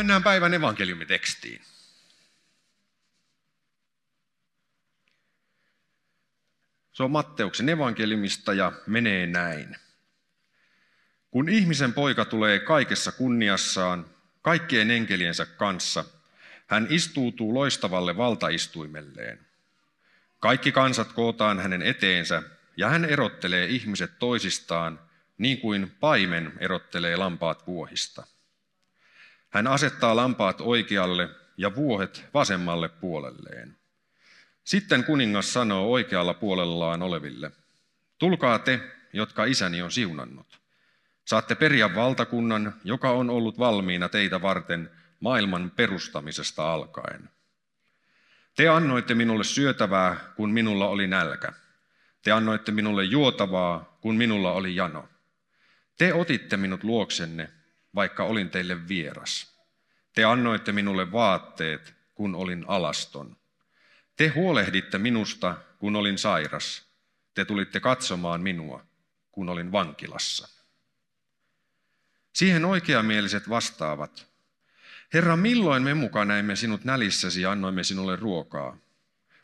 Mennään päivän evankeliumitekstiin. Se on Matteuksen evankeliumista ja menee näin. Kun ihmisen poika tulee kaikessa kunniassaan, kaikkien enkeliensä kanssa, hän istuutuu loistavalle valtaistuimelleen. Kaikki kansat kootaan hänen eteensä, ja hän erottelee ihmiset toisistaan, niin kuin paimen erottelee lampaat vuohista. Hän asettaa lampaat oikealle ja vuohet vasemmalle puolelleen. Sitten kuningas sanoo oikealla puolellaan oleville, tulkaa te, jotka isäni on siunannut. Saatte periä valtakunnan, joka on ollut valmiina teitä varten maailman perustamisesta alkaen. Te annoitte minulle syötävää, kun minulla oli nälkä. Te annoitte minulle juotavaa, kun minulla oli jano. Te otitte minut luoksenne, vaikka olin teille vieras. Te annoitte minulle vaatteet, kun olin alaston. Te huolehditte minusta, kun olin sairas. Te tulitte katsomaan minua, kun olin vankilassa. Siihen oikeamieliset vastaavat, Herra, milloin me mukaan näimme sinut nälissäsi ja annoimme sinulle ruokaa?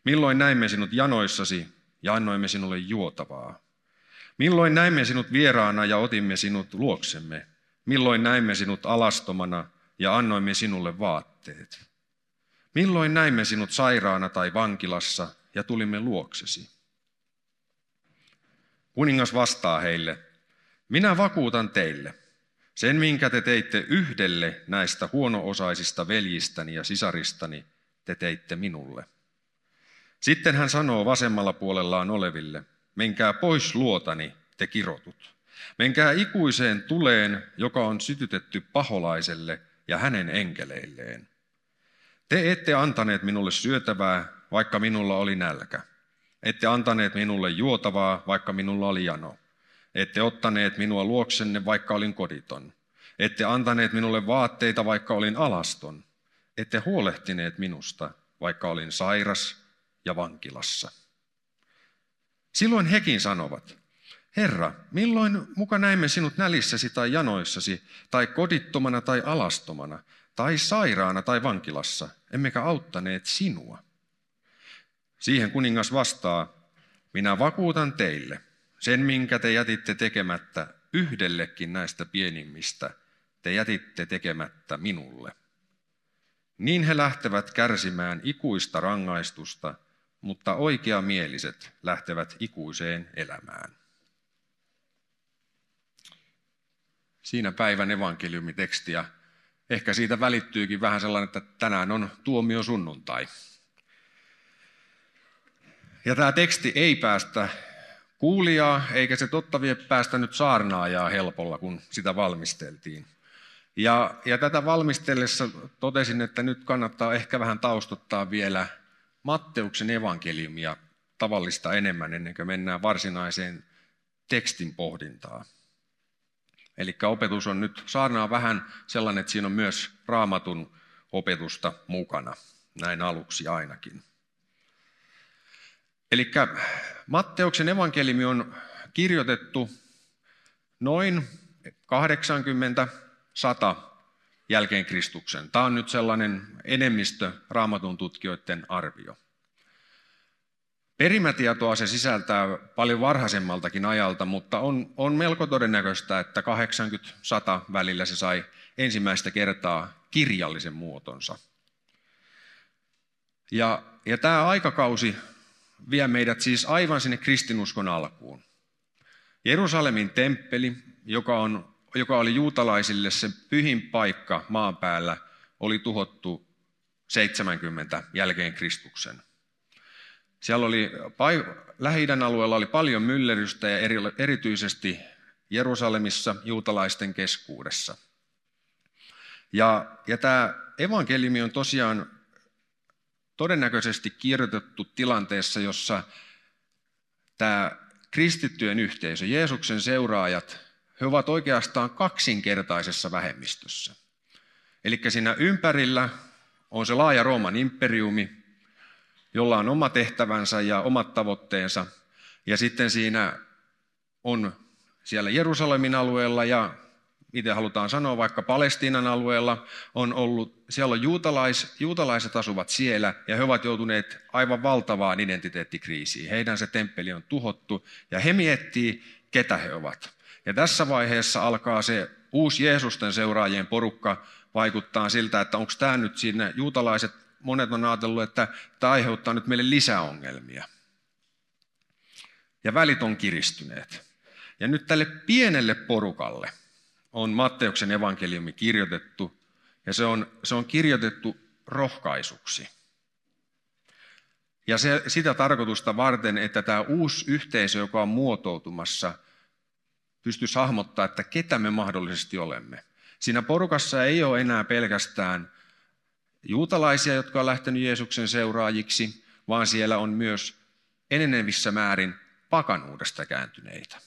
Milloin näimme sinut janoissasi ja annoimme sinulle juotavaa? Milloin näimme sinut vieraana ja otimme sinut luoksemme? Milloin näimme sinut alastomana ja annoimme sinulle vaatteet? Milloin näimme sinut sairaana tai vankilassa ja tulimme luoksesi? Kuningas vastaa heille, minä vakuutan teille, sen minkä te teitte yhdelle näistä huono-osaisista veljistäni ja sisaristani, te teitte minulle. Sitten hän sanoo vasemmalla puolellaan oleville, menkää pois luotani, te kirotut. Menkää ikuiseen tuleen, joka on sytytetty paholaiselle ja hänen enkeleilleen. Te ette antaneet minulle syötävää, vaikka minulla oli nälkä. Ette antaneet minulle juotavaa, vaikka minulla oli jano. Ette ottaneet minua luoksenne, vaikka olin koditon. Ette antaneet minulle vaatteita, vaikka olin alaston. Ette huolehtineet minusta, vaikka olin sairas ja vankilassa. Silloin hekin sanovat, Herra, milloin muka näimme sinut nälissäsi tai janoissasi, tai kodittomana tai alastomana, tai sairaana tai vankilassa, emmekä auttaneet sinua? Siihen kuningas vastaa, minä vakuutan teille, sen minkä te jätitte tekemättä yhdellekin näistä pienimmistä, te jätitte tekemättä minulle. Niin he lähtevät kärsimään ikuista rangaistusta, mutta oikeamieliset lähtevät ikuiseen elämään. Siinä päivän evankeliumiteksti ja ehkä siitä välittyykin vähän sellainen, että tänään on tuomio sunnuntai. Ja tämä teksti ei päästä kuulijaa, eikä se totta vie päästänyt saarnaajaa helpolla, kun sitä valmisteltiin. Ja, ja tätä valmistellessa totesin, että nyt kannattaa ehkä vähän taustottaa vielä Matteuksen evankeliumia tavallista enemmän, ennen kuin mennään varsinaiseen tekstin pohdintaan. Eli opetus on nyt, saarnaa vähän sellainen, että siinä on myös raamatun opetusta mukana, näin aluksi ainakin. Eli Matteuksen evankeliumi on kirjoitettu noin 80 100 jälkeen Kristuksen. Tämä on nyt sellainen enemmistö raamatun tutkijoiden arvio. Perimätietoa se sisältää paljon varhaisemmaltakin ajalta, mutta on, on melko todennäköistä, että 80-100 välillä se sai ensimmäistä kertaa kirjallisen muotonsa. Ja, ja tämä aikakausi vie meidät siis aivan sinne kristinuskon alkuun. Jerusalemin temppeli, joka, on, joka oli juutalaisille se pyhin paikka maan päällä, oli tuhottu 70 jälkeen Kristuksen. Siellä oli, lähi alueella oli paljon myllerrystä ja erityisesti Jerusalemissa juutalaisten keskuudessa. Ja, ja tämä evankeliumi on tosiaan todennäköisesti kirjoitettu tilanteessa, jossa tämä kristittyjen yhteisö, Jeesuksen seuraajat, he ovat oikeastaan kaksinkertaisessa vähemmistössä. Eli siinä ympärillä on se laaja Rooman imperiumi, jolla on oma tehtävänsä ja omat tavoitteensa. Ja sitten siinä on siellä Jerusalemin alueella ja miten halutaan sanoa, vaikka Palestiinan alueella on ollut, siellä on juutalais, juutalaiset asuvat siellä ja he ovat joutuneet aivan valtavaan identiteettikriisiin. Heidän se temppeli on tuhottu ja he miettii, ketä he ovat. Ja tässä vaiheessa alkaa se uusi Jeesusten seuraajien porukka vaikuttaa siltä, että onko tämä nyt siinä, juutalaiset, monet on ajatellut, että tämä aiheuttaa nyt meille lisäongelmia. Ja välit on kiristyneet. Ja nyt tälle pienelle porukalle on Matteuksen evankeliumi kirjoitettu, ja se on, se on kirjoitettu rohkaisuksi. Ja se, sitä tarkoitusta varten, että tämä uusi yhteisö, joka on muotoutumassa, pystyisi hahmottaa, että ketä me mahdollisesti olemme. Siinä porukassa ei ole enää pelkästään juutalaisia, jotka on lähtenyt Jeesuksen seuraajiksi, vaan siellä on myös enenevissä määrin pakanuudesta kääntyneitä.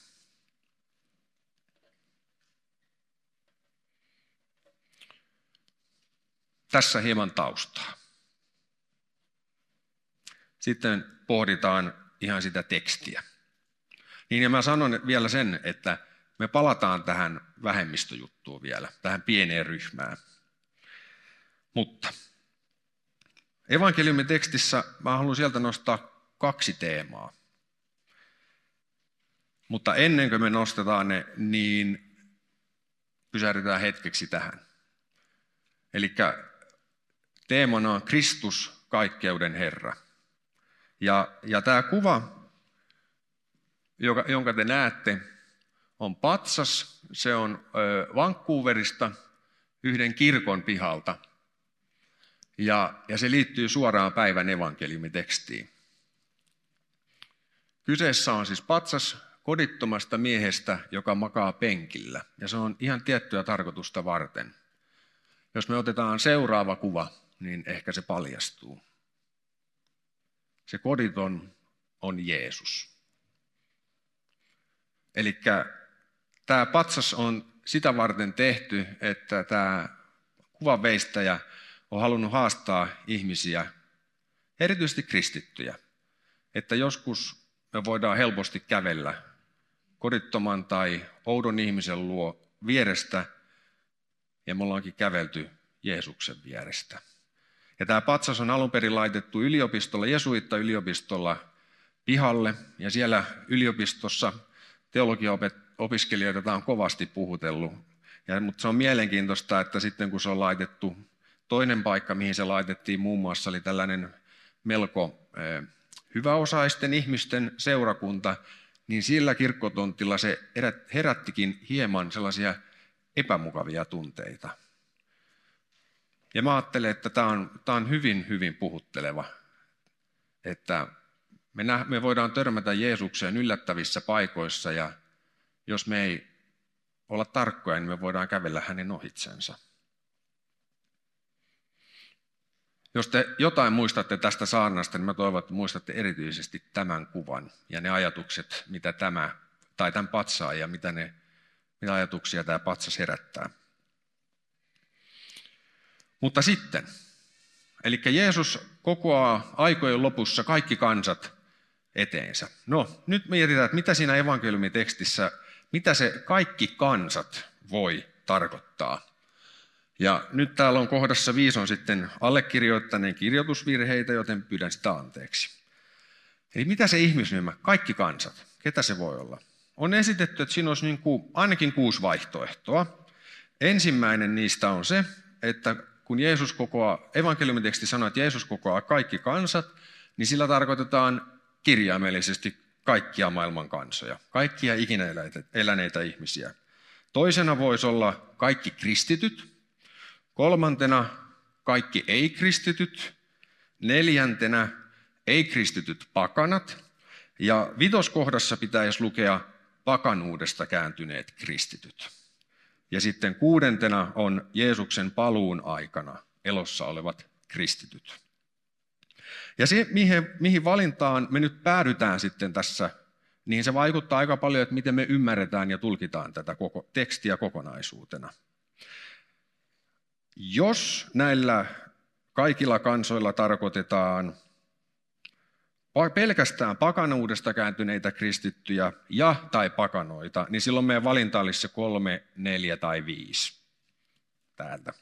Tässä hieman taustaa. Sitten pohditaan ihan sitä tekstiä. Niin ja mä sanon vielä sen, että me palataan tähän vähemmistöjuttuun vielä, tähän pieneen ryhmään. Mutta evankeliumin tekstissä mä haluan sieltä nostaa kaksi teemaa. Mutta ennen kuin me nostetaan ne, niin pysähdytään hetkeksi tähän. Eli teemana on Kristus, kaikkeuden Herra. Ja, ja tämä kuva, joka, jonka te näette, on patsas. Se on ö, Vancouverista yhden kirkon pihalta. Ja, ja se liittyy suoraan päivän evankeliumitekstiin. Kyseessä on siis patsas kodittomasta miehestä, joka makaa penkillä. Ja se on ihan tiettyä tarkoitusta varten. Jos me otetaan seuraava kuva, niin ehkä se paljastuu. Se koditon on Jeesus. Eli tämä patsas on sitä varten tehty, että tämä kuvanveistäjä on halunnut haastaa ihmisiä, erityisesti kristittyjä, että joskus me voidaan helposti kävellä kodittoman tai oudon ihmisen luo vierestä, ja me ollaankin kävelty Jeesuksen vierestä. Ja tämä patsas on alun perin laitettu yliopistolla, Jesuitta-yliopistolla pihalle, ja siellä yliopistossa teologiaopiskelijoita on kovasti puhutellut. Ja, mutta se on mielenkiintoista, että sitten kun se on laitettu, toinen paikka, mihin se laitettiin muun muassa, oli tällainen melko eh, hyväosaisten ihmisten seurakunta, niin sillä kirkkotontilla se herättikin hieman sellaisia epämukavia tunteita. Ja mä ajattelen, että tämä on, tämä on hyvin, hyvin puhutteleva, että me, nä, me voidaan törmätä Jeesukseen yllättävissä paikoissa ja jos me ei olla tarkkoja, niin me voidaan kävellä hänen ohitsensa. Jos te jotain muistatte tästä saarnasta, niin mä toivon, että muistatte erityisesti tämän kuvan ja ne ajatukset, mitä tämä, tai tämän patsaa ja mitä, ne, mitä ajatuksia tämä patsas herättää. Mutta sitten, eli Jeesus kokoaa aikojen lopussa kaikki kansat eteensä. No, nyt mietitään, että mitä siinä evankeliumitekstissä, mitä se kaikki kansat voi tarkoittaa. Ja nyt täällä on kohdassa viisi on sitten allekirjoittaneen kirjoitusvirheitä, joten pyydän sitä anteeksi. Eli mitä se ihmisryhmä, kaikki kansat, ketä se voi olla? On esitetty, että siinä olisi niin kuin ainakin kuusi vaihtoehtoa. Ensimmäinen niistä on se, että kun Jeesus kokoaa, evankeliumiteksti sanoo, että Jeesus kokoaa kaikki kansat, niin sillä tarkoitetaan kirjaimellisesti kaikkia maailman kansoja, kaikkia ikinä eläneitä ihmisiä. Toisena voisi olla kaikki kristityt, kolmantena kaikki ei-kristityt, neljäntenä ei-kristityt pakanat, ja vitoskohdassa pitäisi lukea pakanuudesta kääntyneet kristityt. Ja sitten kuudentena on Jeesuksen paluun aikana elossa olevat kristityt. Ja se, mihin, mihin valintaan me nyt päädytään sitten tässä, niin se vaikuttaa aika paljon, että miten me ymmärretään ja tulkitaan tätä koko tekstiä kokonaisuutena. Jos näillä kaikilla kansoilla tarkoitetaan pelkästään pakanuudesta kääntyneitä kristittyjä ja tai pakanoita, niin silloin meidän valinta olisi se kolme, neljä tai viisi täältä.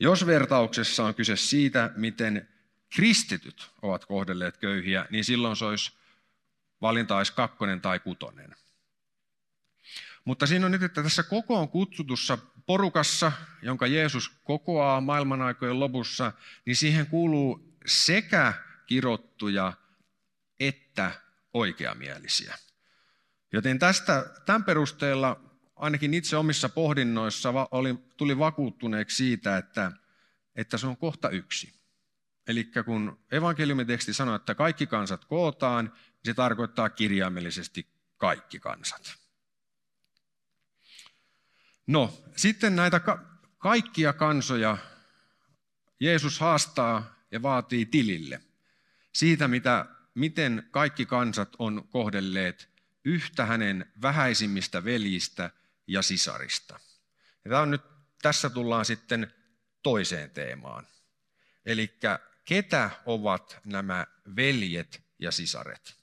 Jos vertauksessa on kyse siitä, miten kristityt ovat kohdelleet köyhiä, niin silloin se olisi valinta olisi kakkonen tai kutonen. Mutta siinä on nyt, että tässä kokoon kutsutussa porukassa, jonka Jeesus kokoaa maailman aikojen lopussa, niin siihen kuuluu sekä kirottuja että oikeamielisiä. Joten tästä, tämän perusteella ainakin itse omissa pohdinnoissa oli, tuli vakuuttuneeksi siitä, että, että se on kohta yksi. Eli kun evankeliumiteksti sanoo, että kaikki kansat kootaan, niin se tarkoittaa kirjaimellisesti kaikki kansat. No, sitten näitä ka- kaikkia kansoja Jeesus haastaa ja vaatii tilille siitä, mitä, miten kaikki kansat on kohdelleet yhtä hänen vähäisimmistä veljistä ja sisarista. Ja tämä on nyt, tässä tullaan sitten toiseen teemaan. Eli ketä ovat nämä veljet ja sisaret?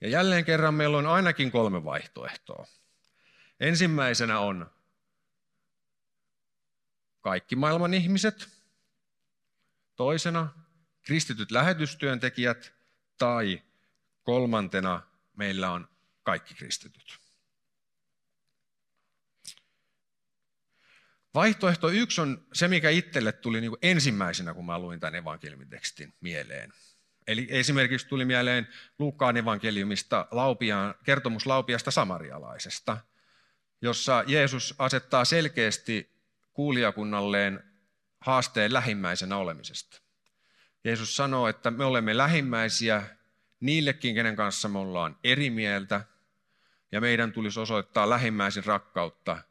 Ja jälleen kerran meillä on ainakin kolme vaihtoehtoa. Ensimmäisenä on kaikki maailman ihmiset. Toisena kristityt lähetystyöntekijät tai kolmantena meillä on kaikki kristityt. Vaihtoehto yksi on se, mikä itselle tuli niin kuin ensimmäisenä, kun mä luin tämän evankeliumitekstin mieleen. Eli esimerkiksi tuli mieleen Luukkaan evankeliumista laupiaan, kertomus laupiasta samarialaisesta, jossa Jeesus asettaa selkeästi kuulijakunnalleen haasteen lähimmäisenä olemisesta. Jeesus sanoo, että me olemme lähimmäisiä niillekin, kenen kanssa me ollaan eri mieltä, ja meidän tulisi osoittaa lähimmäisin rakkautta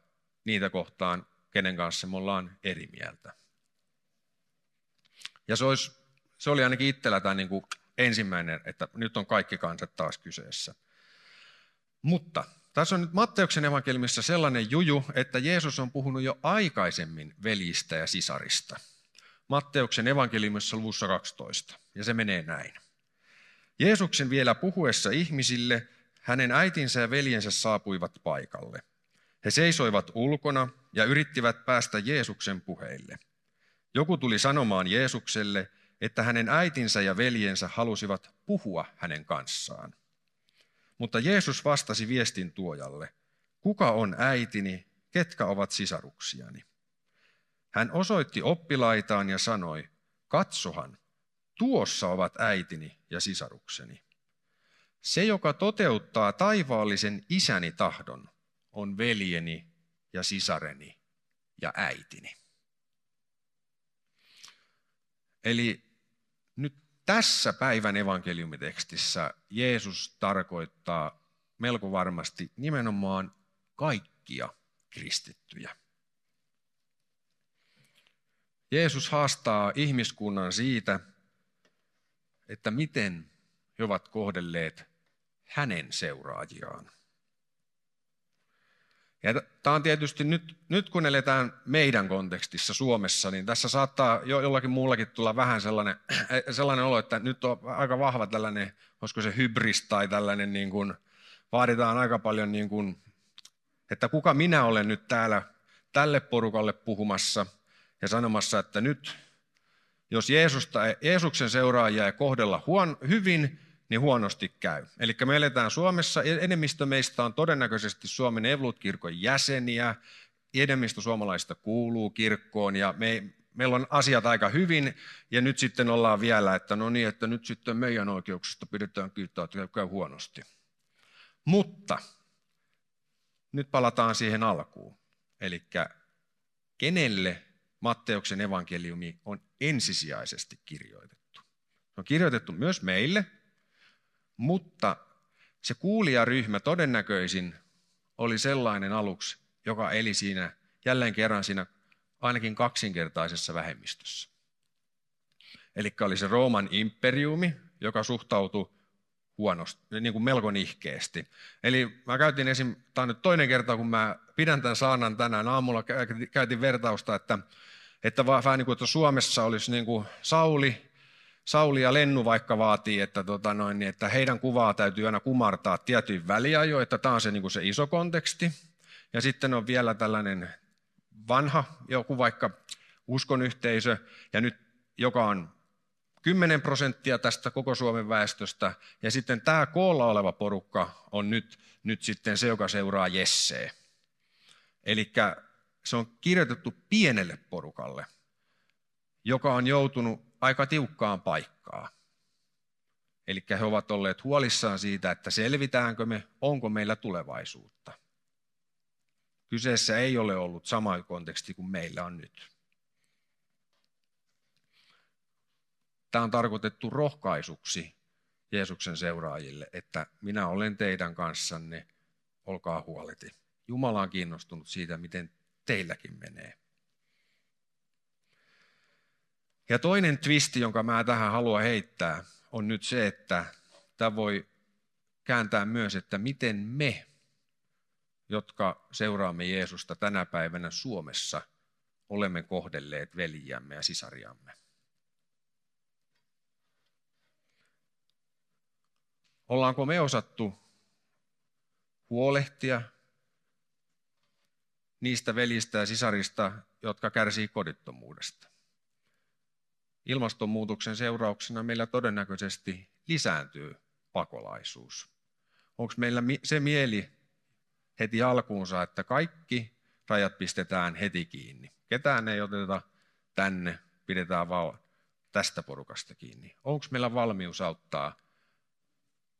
niitä kohtaan, kenen kanssa me ollaan eri mieltä. Ja se, olisi, se oli ainakin itsellä tämä niin kuin ensimmäinen, että nyt on kaikki kansat taas kyseessä. Mutta tässä on nyt Matteuksen evankeliumissa sellainen juju, että Jeesus on puhunut jo aikaisemmin veljistä ja sisarista. Matteuksen evankeliumissa luvussa 12, ja se menee näin. Jeesuksen vielä puhuessa ihmisille, hänen äitinsä ja veljensä saapuivat paikalle. He seisoivat ulkona ja yrittivät päästä Jeesuksen puheille. Joku tuli sanomaan Jeesukselle, että hänen äitinsä ja veljensä halusivat puhua hänen kanssaan. Mutta Jeesus vastasi viestin tuojalle, kuka on äitini, ketkä ovat sisaruksiani? Hän osoitti oppilaitaan ja sanoi, katsohan, tuossa ovat äitini ja sisarukseni. Se, joka toteuttaa taivaallisen isäni tahdon, on veljeni ja sisareni ja äitini. Eli nyt tässä päivän evankeliumitekstissä Jeesus tarkoittaa melko varmasti nimenomaan kaikkia kristittyjä. Jeesus haastaa ihmiskunnan siitä, että miten he ovat kohdelleet hänen seuraajiaan. Ja tämä on tietysti nyt, nyt kun eletään meidän kontekstissa Suomessa, niin tässä saattaa jo jollakin muullakin tulla vähän sellainen, sellainen olo, että nyt on aika vahva tällainen, olisiko se hybris tai tällainen, niin kuin, vaaditaan aika paljon, niin kuin, että kuka minä olen nyt täällä tälle porukalle puhumassa ja sanomassa, että nyt jos Jeesusta, Jeesuksen seuraajia ei kohdella huon, hyvin, niin huonosti käy. Eli me eletään Suomessa, enemmistö meistä on todennäköisesti Suomen Evolut-kirkon jäseniä, enemmistö suomalaista kuuluu kirkkoon ja me, meillä on asiat aika hyvin ja nyt sitten ollaan vielä, että no niin, että nyt sitten meidän oikeuksista pidetään kiittää, että käy huonosti. Mutta nyt palataan siihen alkuun. Eli kenelle Matteuksen evankeliumi on ensisijaisesti kirjoitettu? Se on kirjoitettu myös meille, mutta se kuulijaryhmä todennäköisin oli sellainen aluksi, joka eli siinä jälleen kerran siinä ainakin kaksinkertaisessa vähemmistössä. Eli oli se Rooman imperiumi, joka suhtautui huonosti, niin kuin melko nihkeesti. Eli mä käytin esim. tämä on nyt toinen kerta, kun mä pidän tämän saanan tänään aamulla, käytin vertausta, että, että vähän niin kuin, että Suomessa olisi niin kuin Sauli, Sauli ja Lennu vaikka vaatii, että, tota noin, niin että heidän kuvaa täytyy aina kumartaa tietyin väliajoin, että tämä on se, niin se iso konteksti. Ja sitten on vielä tällainen vanha, joku vaikka uskonyhteisö, ja nyt, joka on 10 prosenttia tästä koko Suomen väestöstä, ja sitten tämä koolla oleva porukka on nyt, nyt sitten se, joka seuraa Jesseä. Eli se on kirjoitettu pienelle porukalle, joka on joutunut aika tiukkaan paikkaan. Eli he ovat olleet huolissaan siitä, että selvitäänkö me, onko meillä tulevaisuutta. Kyseessä ei ole ollut sama konteksti kuin meillä on nyt. Tämä on tarkoitettu rohkaisuksi Jeesuksen seuraajille, että minä olen teidän kanssanne, olkaa huoleti. Jumala on kiinnostunut siitä, miten teilläkin menee. Ja toinen twisti, jonka mä tähän haluan heittää, on nyt se, että tämä voi kääntää myös, että miten me, jotka seuraamme Jeesusta tänä päivänä Suomessa, olemme kohdelleet veljiämme ja sisariamme. Ollaanko me osattu huolehtia niistä veljistä ja sisarista, jotka kärsii kodittomuudesta? Ilmastonmuutoksen seurauksena meillä todennäköisesti lisääntyy pakolaisuus. Onko meillä se mieli heti alkuunsa, että kaikki rajat pistetään heti kiinni? Ketään ei oteta tänne, pidetään vaan tästä porukasta kiinni. Onko meillä valmius auttaa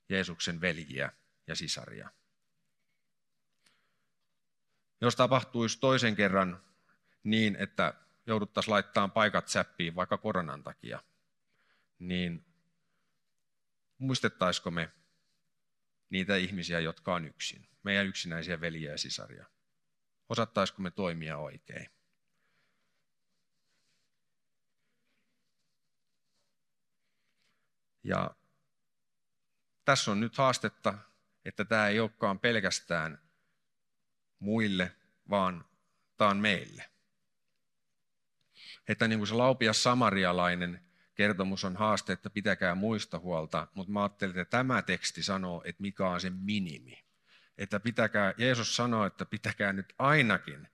Jeesuksen veljiä ja sisaria. Jos tapahtuisi toisen kerran niin, että jouduttaisiin laittamaan paikat säppiin vaikka koronan takia, niin muistettaisiko me niitä ihmisiä, jotka on yksin, meidän yksinäisiä veljiä ja sisaria? Osattaisiko me toimia oikein? Ja tässä on nyt haastetta, että tämä ei olekaan pelkästään muille, vaan tämä on meille. Että niin kuin se laupias samarialainen kertomus on haaste, että pitäkää muista huolta, mutta mä ajattelin, että tämä teksti sanoo, että mikä on se minimi. Että pitäkää, Jeesus sanoo, että pitäkää nyt ainakin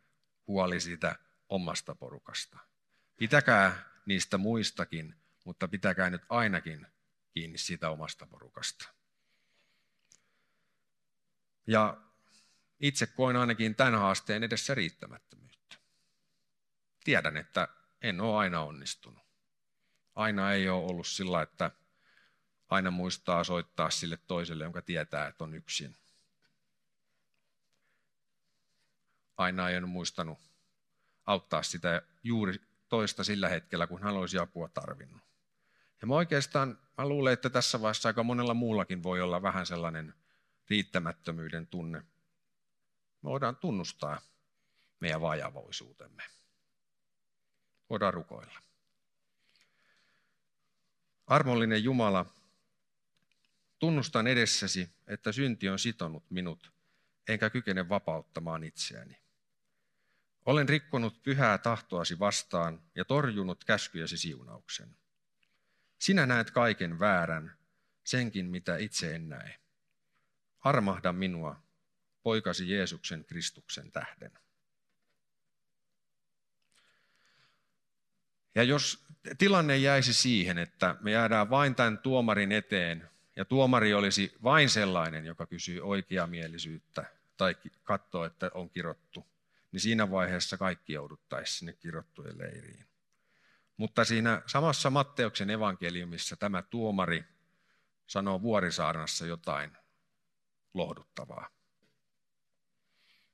huoli siitä omasta porukasta. Pitäkää niistä muistakin, mutta pitäkää nyt ainakin kiinni siitä omasta porukasta. Ja itse koen ainakin tämän haasteen edessä riittämättömyyttä. Tiedän, että en ole aina onnistunut. Aina ei ole ollut sillä, että aina muistaa soittaa sille toiselle, jonka tietää, että on yksin. Aina ei ole muistanut auttaa sitä juuri toista sillä hetkellä, kun hän olisi apua tarvinnut. Ja mä oikeastaan mä luulen, että tässä vaiheessa aika monella muullakin voi olla vähän sellainen riittämättömyyden tunne. Me voidaan tunnustaa meidän vajavoisuutemme. Voidaan rukoilla. Armollinen Jumala, tunnustan edessäsi, että synti on sitonut minut, enkä kykene vapauttamaan itseäni. Olen rikkonut pyhää tahtoasi vastaan ja torjunut käskyjäsi siunauksen. Sinä näet kaiken väärän, senkin mitä itse en näe. Armahda minua, poikasi Jeesuksen Kristuksen tähden. Ja jos tilanne jäisi siihen, että me jäädään vain tämän tuomarin eteen, ja tuomari olisi vain sellainen, joka kysyy oikeamielisyyttä tai katsoo, että on kirottu, niin siinä vaiheessa kaikki jouduttaisiin sinne kirottujen leiriin. Mutta siinä samassa Matteuksen evankeliumissa tämä tuomari sanoo Vuorisaarnassa jotain lohduttavaa.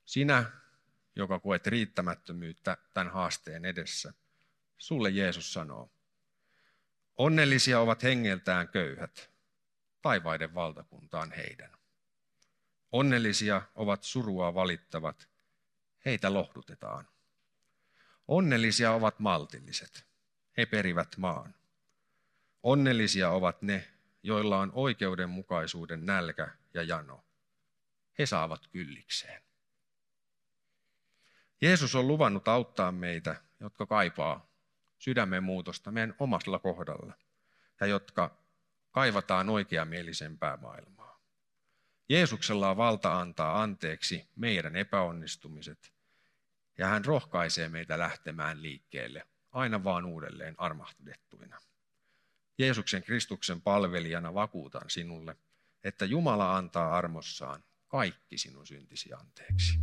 Sinä, joka koet riittämättömyyttä tämän haasteen edessä, sulle Jeesus sanoo, onnellisia ovat hengeltään köyhät, taivaiden valtakuntaan heidän. Onnellisia ovat surua valittavat, heitä lohdutetaan. Onnellisia ovat maltilliset, he perivät maan. Onnellisia ovat ne, joilla on oikeudenmukaisuuden nälkä ja jano. He saavat kyllikseen. Jeesus on luvannut auttaa meitä, jotka kaipaa sydämen muutosta meidän omalla kohdalla ja jotka kaivataan oikeamielisempää maailmaa. Jeesuksella on valta antaa anteeksi meidän epäonnistumiset ja hän rohkaisee meitä lähtemään liikkeelle aina vaan uudelleen armahdettuina. Jeesuksen Kristuksen palvelijana vakuutan sinulle, että Jumala antaa armossaan kaikki sinun syntisi anteeksi.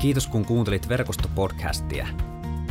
Kiitos kun kuuntelit verkostopodcastia.